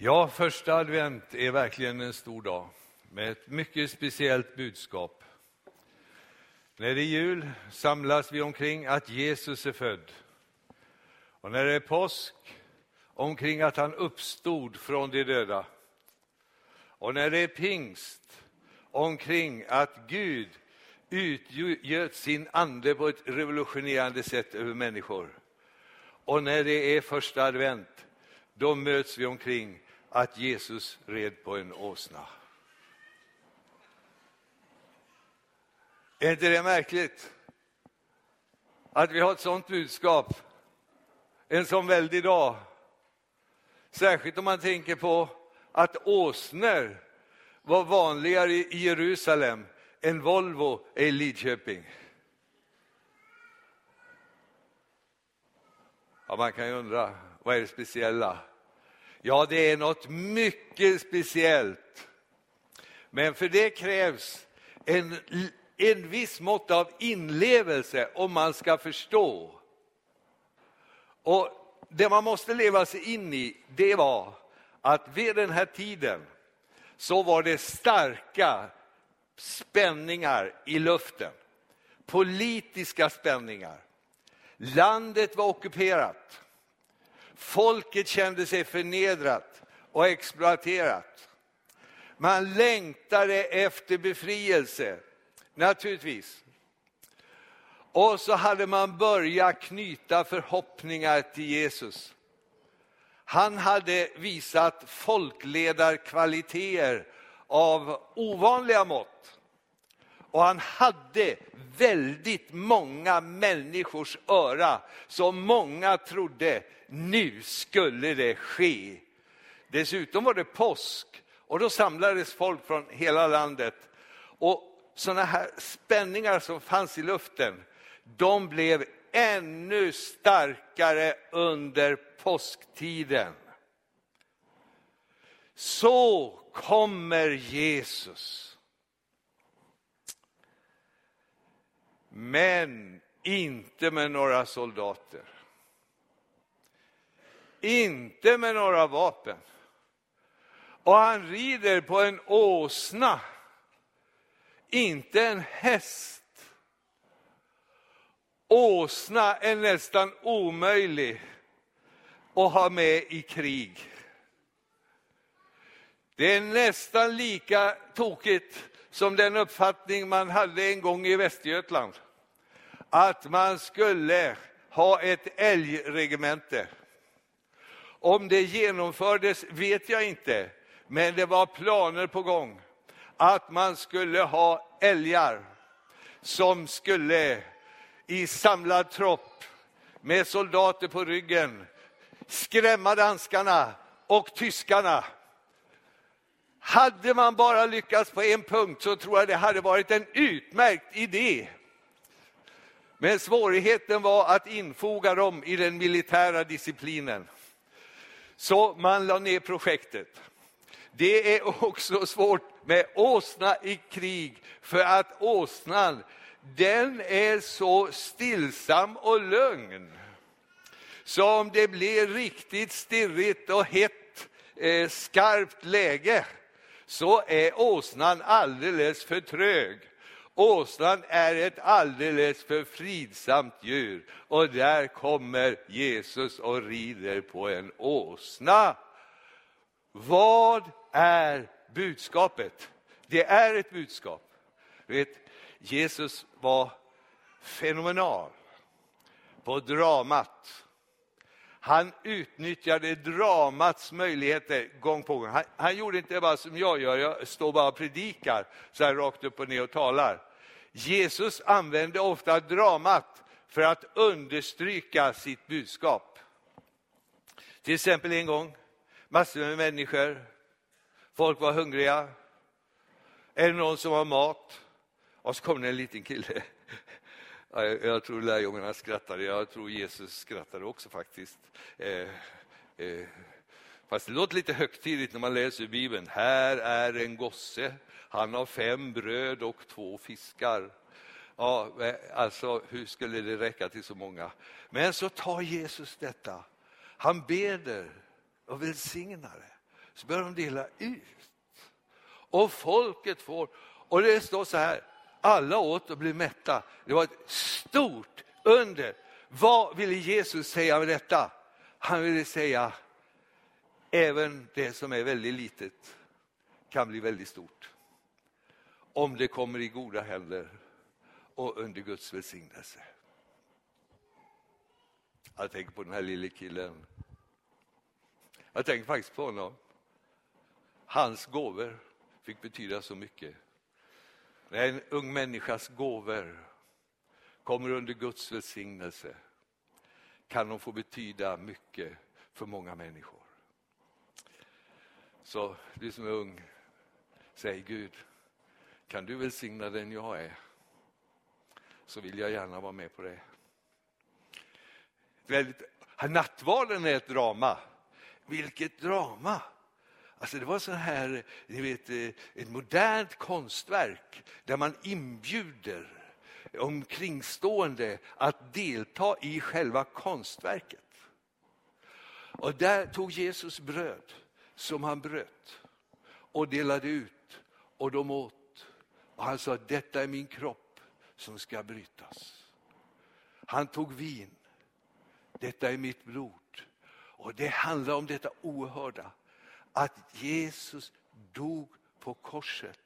Ja, första advent är verkligen en stor dag med ett mycket speciellt budskap. När det är jul samlas vi omkring att Jesus är född. Och när det är påsk omkring att han uppstod från de döda. Och när det är pingst omkring att Gud utgöt sin ande på ett revolutionerande sätt över människor. Och när det är första advent, då möts vi omkring att Jesus red på en åsna. Är inte det märkligt? Att vi har ett sånt budskap en sån väldig dag. Särskilt om man tänker på att åsnor var vanligare i Jerusalem än Volvo är i Lidköping. Ja, man kan ju undra, vad är det speciella? Ja, det är något mycket speciellt. Men för det krävs en, en viss mått av inlevelse om man ska förstå. Och Det man måste leva sig in i, det var att vid den här tiden så var det starka spänningar i luften. Politiska spänningar. Landet var ockuperat. Folket kände sig förnedrat och exploaterat. Man längtade efter befrielse, naturligtvis. Och så hade man börjat knyta förhoppningar till Jesus. Han hade visat folkledarkvaliteter av ovanliga mått. Och han hade väldigt många människors öra, så många trodde nu skulle det ske. Dessutom var det påsk och då samlades folk från hela landet. Och sådana här spänningar som fanns i luften, de blev ännu starkare under påsktiden. Så kommer Jesus. Men inte med några soldater. Inte med några vapen. Och han rider på en åsna, inte en häst. Åsna är nästan omöjlig att ha med i krig. Det är nästan lika tokigt som den uppfattning man hade en gång i Västergötland. Att man skulle ha ett älgregemente. Om det genomfördes vet jag inte, men det var planer på gång att man skulle ha älgar som skulle i samlad tropp med soldater på ryggen skrämma danskarna och tyskarna. Hade man bara lyckats på en punkt så tror jag det hade varit en utmärkt idé. Men svårigheten var att infoga dem i den militära disciplinen. Så man la ner projektet. Det är också svårt med åsna i krig, för att åsnan den är så stillsam och lugn. Så om det blir riktigt stirrigt och hett, eh, skarpt läge, så är åsnan alldeles för trög. Åsnan är ett alldeles för fridsamt djur och där kommer Jesus och rider på en åsna. Vad är budskapet? Det är ett budskap. Vet, Jesus var fenomenal på dramat. Han utnyttjade dramats möjligheter gång på gång. Han, han, gjorde inte bara som jag gör, jag står bara och predikar så här rakt upp och ner och talar. Jesus använde ofta dramat för att understryka sitt budskap. Till exempel en gång, massor med människor, folk var hungriga. Är det någon som har mat? Och så kom det en liten kille. Jag tror lärjungarna skrattade, jag tror Jesus skrattade också faktiskt. Eh, eh, fast det låter lite högtidligt när man läser Bibeln. Här är en gosse, han har fem bröd och två fiskar. Ja, eh, alltså hur skulle det räcka till så många? Men så tar Jesus detta. Han beder och välsignar det Så börjar de dela ut. Och folket får, och det står så här, alla åt och blev mätta. Det var ett stort under. Vad ville Jesus säga med detta? Han ville säga, även det som är väldigt litet kan bli väldigt stort. Om det kommer i goda händer och under Guds välsignelse. Jag tänker på den här lille killen. Jag tänker faktiskt på honom. Hans gåvor fick betyda så mycket. När en ung människas gåvor kommer under Guds välsignelse kan de få betyda mycket för många människor. Så du som är ung, säg Gud, kan du välsigna den jag är? Så vill jag gärna vara med på det. Väldigt, nattvarden är ett drama. Vilket drama! Alltså det var så här, ni vet, eh, ett modernt konstverk där man inbjuder omkringstående att delta i själva konstverket. Och där tog Jesus bröd som han bröt och delade ut och de åt. Och han sa, detta är min kropp som ska brytas. Han tog vin, detta är mitt blod. Och det handlar om detta oerhörda, att Jesus dog på korset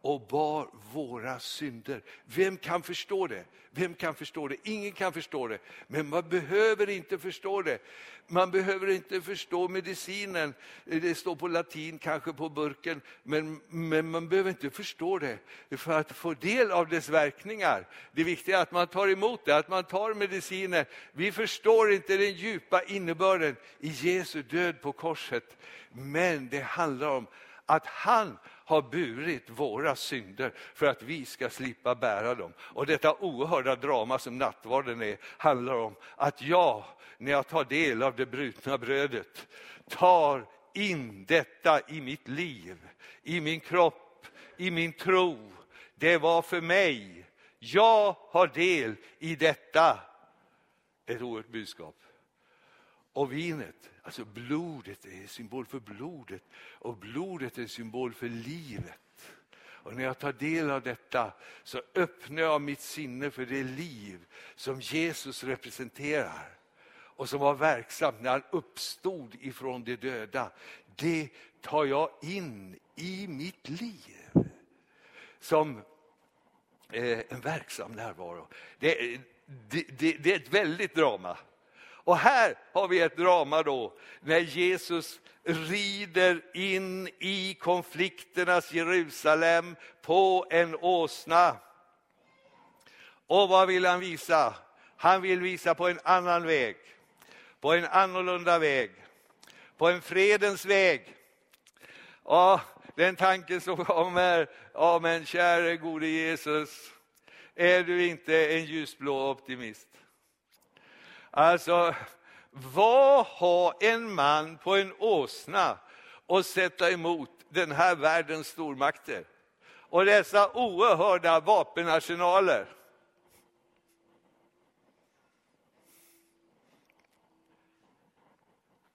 och bar våra synder. Vem kan förstå det? Vem kan förstå det? Ingen kan förstå det. Men man behöver inte förstå det. Man behöver inte förstå medicinen. Det står på latin, kanske på burken, men, men man behöver inte förstå det för att få del av dess verkningar. Det viktiga är att man tar emot det, att man tar medicinen. Vi förstår inte den djupa innebörden i Jesu död på korset, men det handlar om att han har burit våra synder för att vi ska slippa bära dem. Och detta oerhörda drama som nattvarden är handlar om att jag, när jag tar del av det brutna brödet, tar in detta i mitt liv, i min kropp, i min tro. Det var för mig. Jag har del i detta. Ett oerhört budskap. Och vinet, alltså blodet är en symbol för blodet och blodet är en symbol för livet. Och när jag tar del av detta så öppnar jag mitt sinne för det liv som Jesus representerar och som var verksamt när han uppstod ifrån de döda. Det tar jag in i mitt liv som eh, en verksam närvaro. Det, det, det, det är ett väldigt drama. Och här har vi ett drama då, när Jesus rider in i konflikternas Jerusalem på en åsna. Och vad vill han visa? Han vill visa på en annan väg, på en annorlunda väg, på en fredens väg. Ja, den tanken som kommer, ja men käre gode Jesus, är du inte en ljusblå optimist? Alltså, vad har en man på en åsna att sätta emot den här världens stormakter? Och dessa oerhörda vapenarsenaler.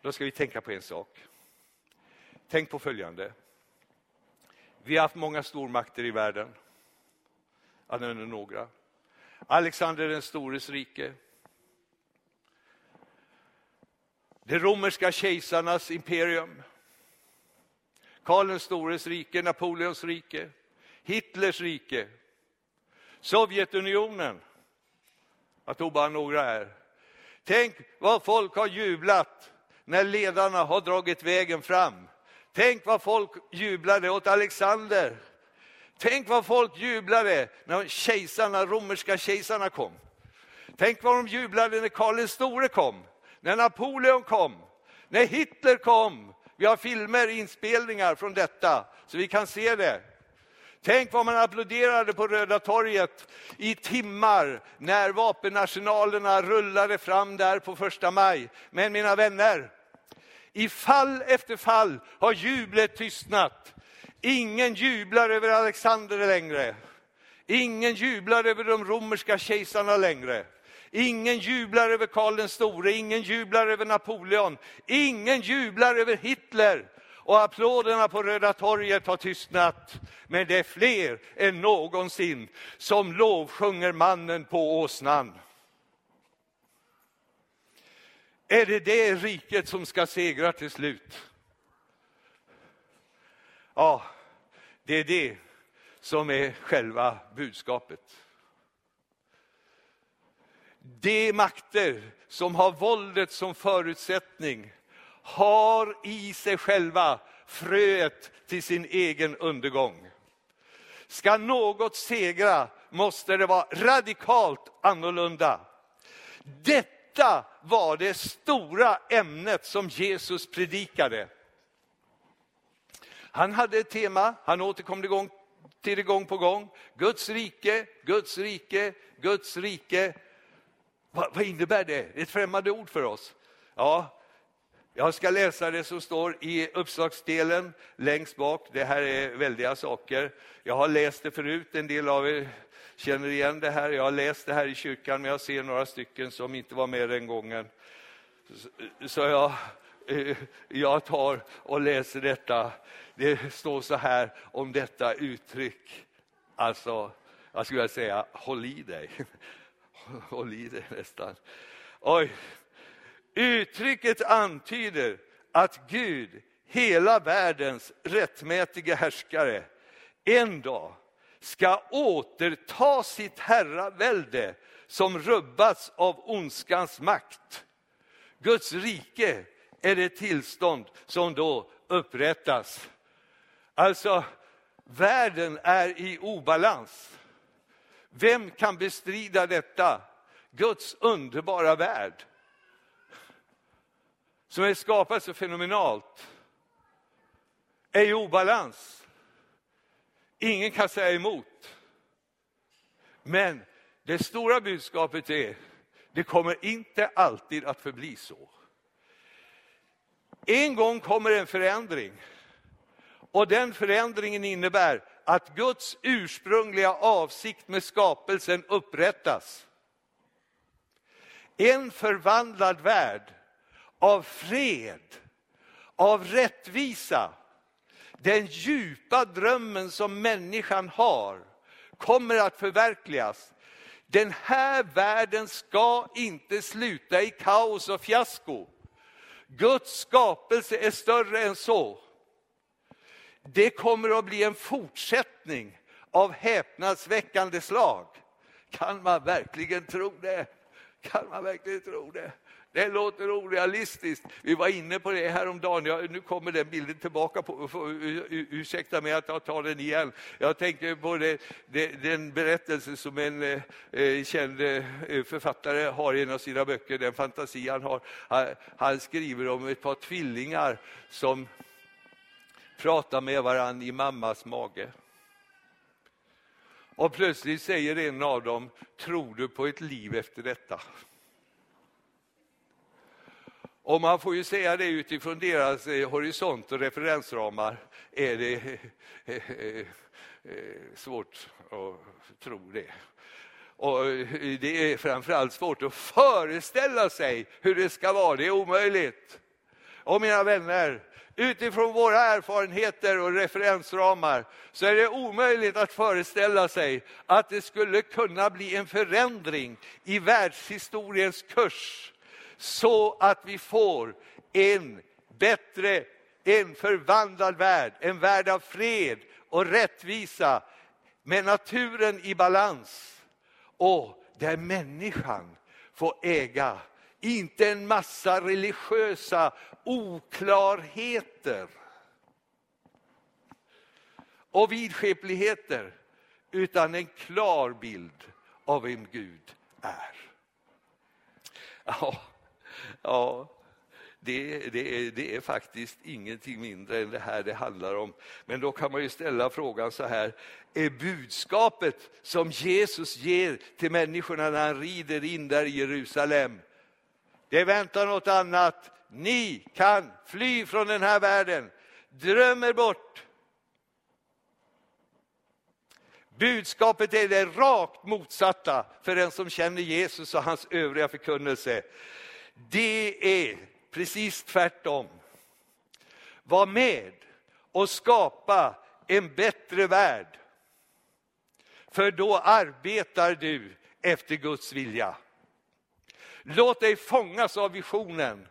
Då ska vi tänka på en sak. Tänk på följande. Vi har haft många stormakter i världen. Jag några. Alexander den stores rike, det romerska kejsarnas imperium, Karl den stores rike, Napoleons rike, Hitlers rike, Sovjetunionen. Jag tog bara några här. Tänk vad folk har jublat när ledarna har dragit vägen fram. Tänk vad folk jublade åt Alexander. Tänk vad folk jublade när kejsarna, romerska kejsarna kom. Tänk vad de jublade när Karl den store kom när Napoleon kom, när Hitler kom. Vi har filmer, inspelningar från detta, så vi kan se det. Tänk vad man applåderade på Röda torget i timmar när vapenarsenalerna rullade fram där på första maj. Men mina vänner, i fall efter fall har jublet tystnat. Ingen jublar över Alexander längre. Ingen jublar över de romerska kejsarna längre. Ingen jublar över Karl den store, ingen jublar över Napoleon, ingen jublar över Hitler. och applåderna på Röda torget har tystnat. Men det är fler än någonsin som lovsjunger mannen på åsnan. Är det det riket som ska segra till slut? Ja, det är det som är själva budskapet. De makter som har våldet som förutsättning har i sig själva fröet till sin egen undergång. Ska något segra måste det vara radikalt annorlunda. Detta var det stora ämnet som Jesus predikade. Han hade ett tema, han återkom till det gång på gång. Guds rike, Guds rike, Guds rike. Vad, vad innebär det? Det är ett främmande ord för oss. Ja, jag ska läsa det som står i uppslagsdelen längst bak. Det här är väldiga saker. Jag har läst det förut, en del av er känner igen det här. Jag har läst det här i kyrkan, men jag ser några stycken som inte var med den gången. Så jag, eh, jag tar och läser detta. Det står så här om detta uttryck. Alltså, jag skulle säga, håll i dig. Håll i dig nästan. Oj. Uttrycket antyder att Gud, hela världens rättmätiga härskare, en dag ska återta sitt herravälde som rubbats av ondskans makt. Guds rike är det tillstånd som då upprättas. Alltså, världen är i obalans. Vem kan bestrida detta? Guds underbara värld som är skapad så fenomenalt är i obalans. Ingen kan säga emot. Men det stora budskapet är, det kommer inte alltid att förbli så. En gång kommer en förändring. Och den förändringen innebär att Guds ursprungliga avsikt med skapelsen upprättas. En förvandlad värld av fred, av rättvisa. Den djupa drömmen som människan har kommer att förverkligas. Den här världen ska inte sluta i kaos och fiasko. Guds skapelse är större än så. Det kommer att bli en fortsättning av häpnadsväckande slag. Kan man verkligen tro det? Kan man verkligen tro det? Det låter orealistiskt. Vi var inne på det häromdagen. Ja, nu kommer den bilden tillbaka. På, ursäkta mig att jag tar den igen. Jag tänker på det, det, den berättelse som en eh, känd eh, författare har i en av sina böcker, den fantasi han har. Han, han skriver om ett par tvillingar som pratar med varandra i mammas mage. Och plötsligt säger en av dem, tror du på ett liv efter detta? Och man får ju säga det utifrån deras eh, horisont och referensramar är det eh, eh, svårt att tro det. Och det är framförallt svårt att föreställa sig hur det ska vara, det är omöjligt. Och mina vänner, utifrån våra erfarenheter och referensramar så är det omöjligt att föreställa sig att det skulle kunna bli en förändring i världshistoriens kurs så att vi får en bättre, en förvandlad värld, en värld av fred och rättvisa med naturen i balans och där människan får äga, inte en massa religiösa oklarheter och vidskepligheter, utan en klar bild av vem Gud är. Ja, Ja, det, det, är, det är faktiskt ingenting mindre än det här det handlar om. Men då kan man ju ställa frågan så här, är budskapet som Jesus ger till människorna när han rider in där i Jerusalem, det väntar något annat. Ni kan fly från den här världen, dröm er bort. Budskapet är det rakt motsatta för den som känner Jesus och hans övriga förkunnelse. Det är precis tvärtom. Var med och skapa en bättre värld. För då arbetar du efter Guds vilja. Låt dig fångas av visionen.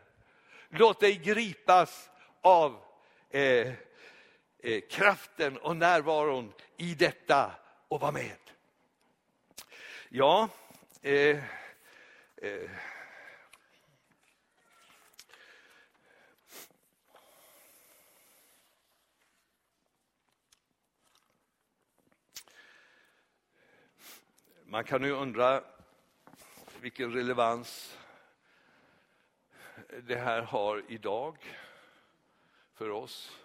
Låt dig gripas av eh, eh, kraften och närvaron i detta och var med. Ja, eh, eh Man kan ju undra vilken relevans det här har idag för oss.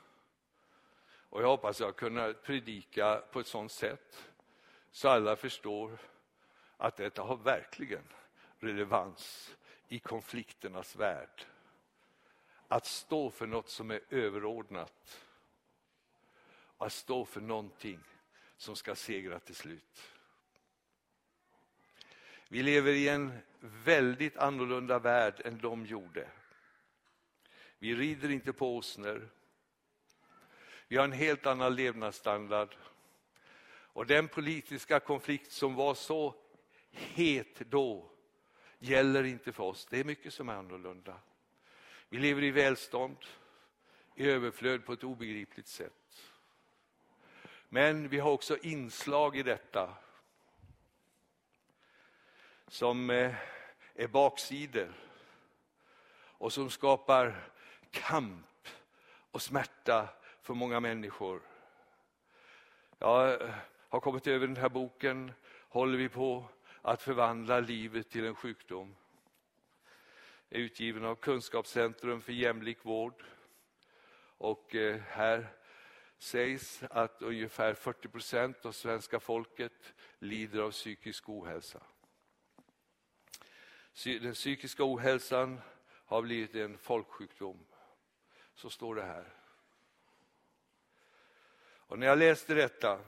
Och jag hoppas jag kunna predika på ett sådant sätt så alla förstår att detta har verkligen relevans i konflikternas värld. Att stå för något som är överordnat. Att stå för någonting som ska segra till slut. Vi lever i en väldigt annorlunda värld än de gjorde. Vi rider inte på åsnor. Vi har en helt annan levnadsstandard. Och den politiska konflikt som var så het då gäller inte för oss. Det är mycket som är annorlunda. Vi lever i välstånd, i överflöd på ett obegripligt sätt. Men vi har också inslag i detta som eh, är baksidor och som skapar kamp och smärta för många människor. Jag eh, har kommit över den här boken, håller vi på att förvandla livet till en sjukdom. Är utgiven av Kunskapscentrum för jämlik vård. Och eh, här sägs att ungefär 40 procent av svenska folket lider av psykisk ohälsa. Den psykiska ohälsan har blivit en folksjukdom. Så står det här. Och när jag läste detta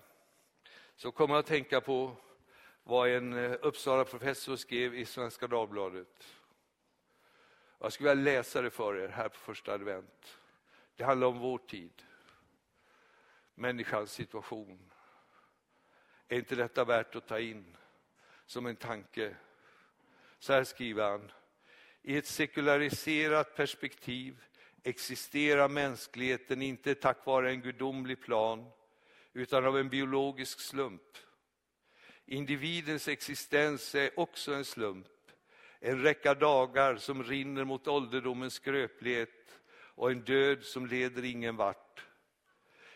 så kom jag att tänka på vad en eh, Uppsala professor skrev i Svenska Dagbladet. Jag skulle vilja läsa det för er här på första advent. Det handlar om vår tid, människans situation. Är inte detta värt att ta in som en tanke så här skriver han. I ett sekulariserat perspektiv existerar mänskligheten inte tack vare en gudomlig plan utan av en biologisk slump. Individens existens är också en slump. En räcka dagar som rinner mot ålderdomens skröplighet och en död som leder ingen vart.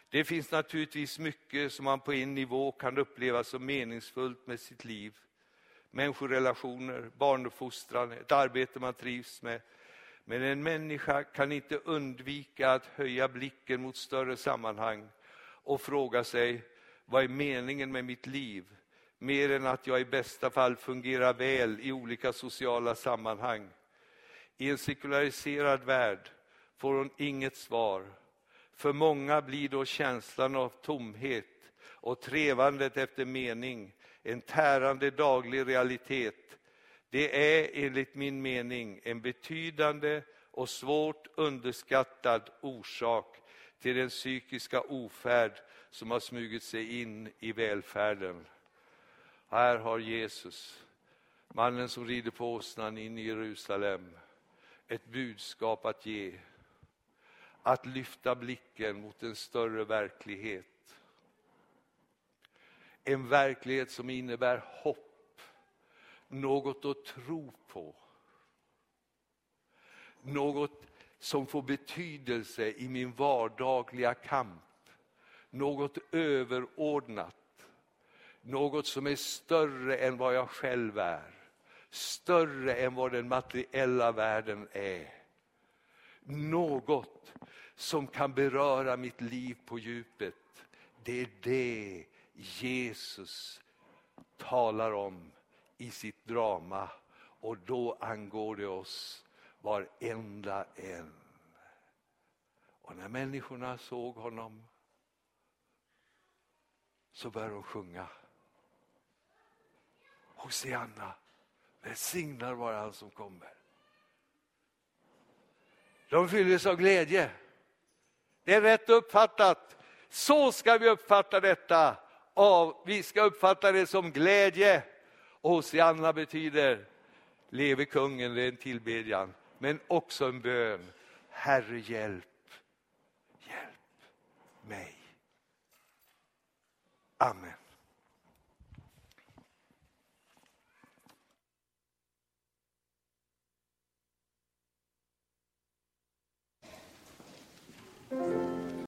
Det finns naturligtvis mycket som man på en nivå kan uppleva som meningsfullt med sitt liv människorelationer, barnuppfostran, ett arbete man trivs med. Men en människa kan inte undvika att höja blicken mot större sammanhang och fråga sig, vad är meningen med mitt liv? Mer än att jag i bästa fall fungerar väl i olika sociala sammanhang. I en sekulariserad värld får hon inget svar. För många blir då känslan av tomhet och trevandet efter mening en tärande daglig realitet. Det är enligt min mening en betydande och svårt underskattad orsak till den psykiska ofärd som har smugit sig in i välfärden. Här har Jesus, mannen som rider på åsnan in i Jerusalem, ett budskap att ge. Att lyfta blicken mot en större verklighet en verklighet som innebär hopp, något att tro på. Något som får betydelse i min vardagliga kamp. Något överordnat. Något som är större än vad jag själv är. Större än vad den materiella världen är. Något som kan beröra mitt liv på djupet. Det är det Jesus talar om i sitt drama och då angår det oss varenda en. Och när människorna såg honom så började de sjunga. Hosianna, välsignad vare han som kommer. De fylldes av glädje. Det är rätt uppfattat. Så ska vi uppfatta detta av, vi ska uppfatta det som glädje. Hosianna betyder leve kungen, det är en tillbedjan, men också en bön. Herre hjälp, hjälp mig. Amen.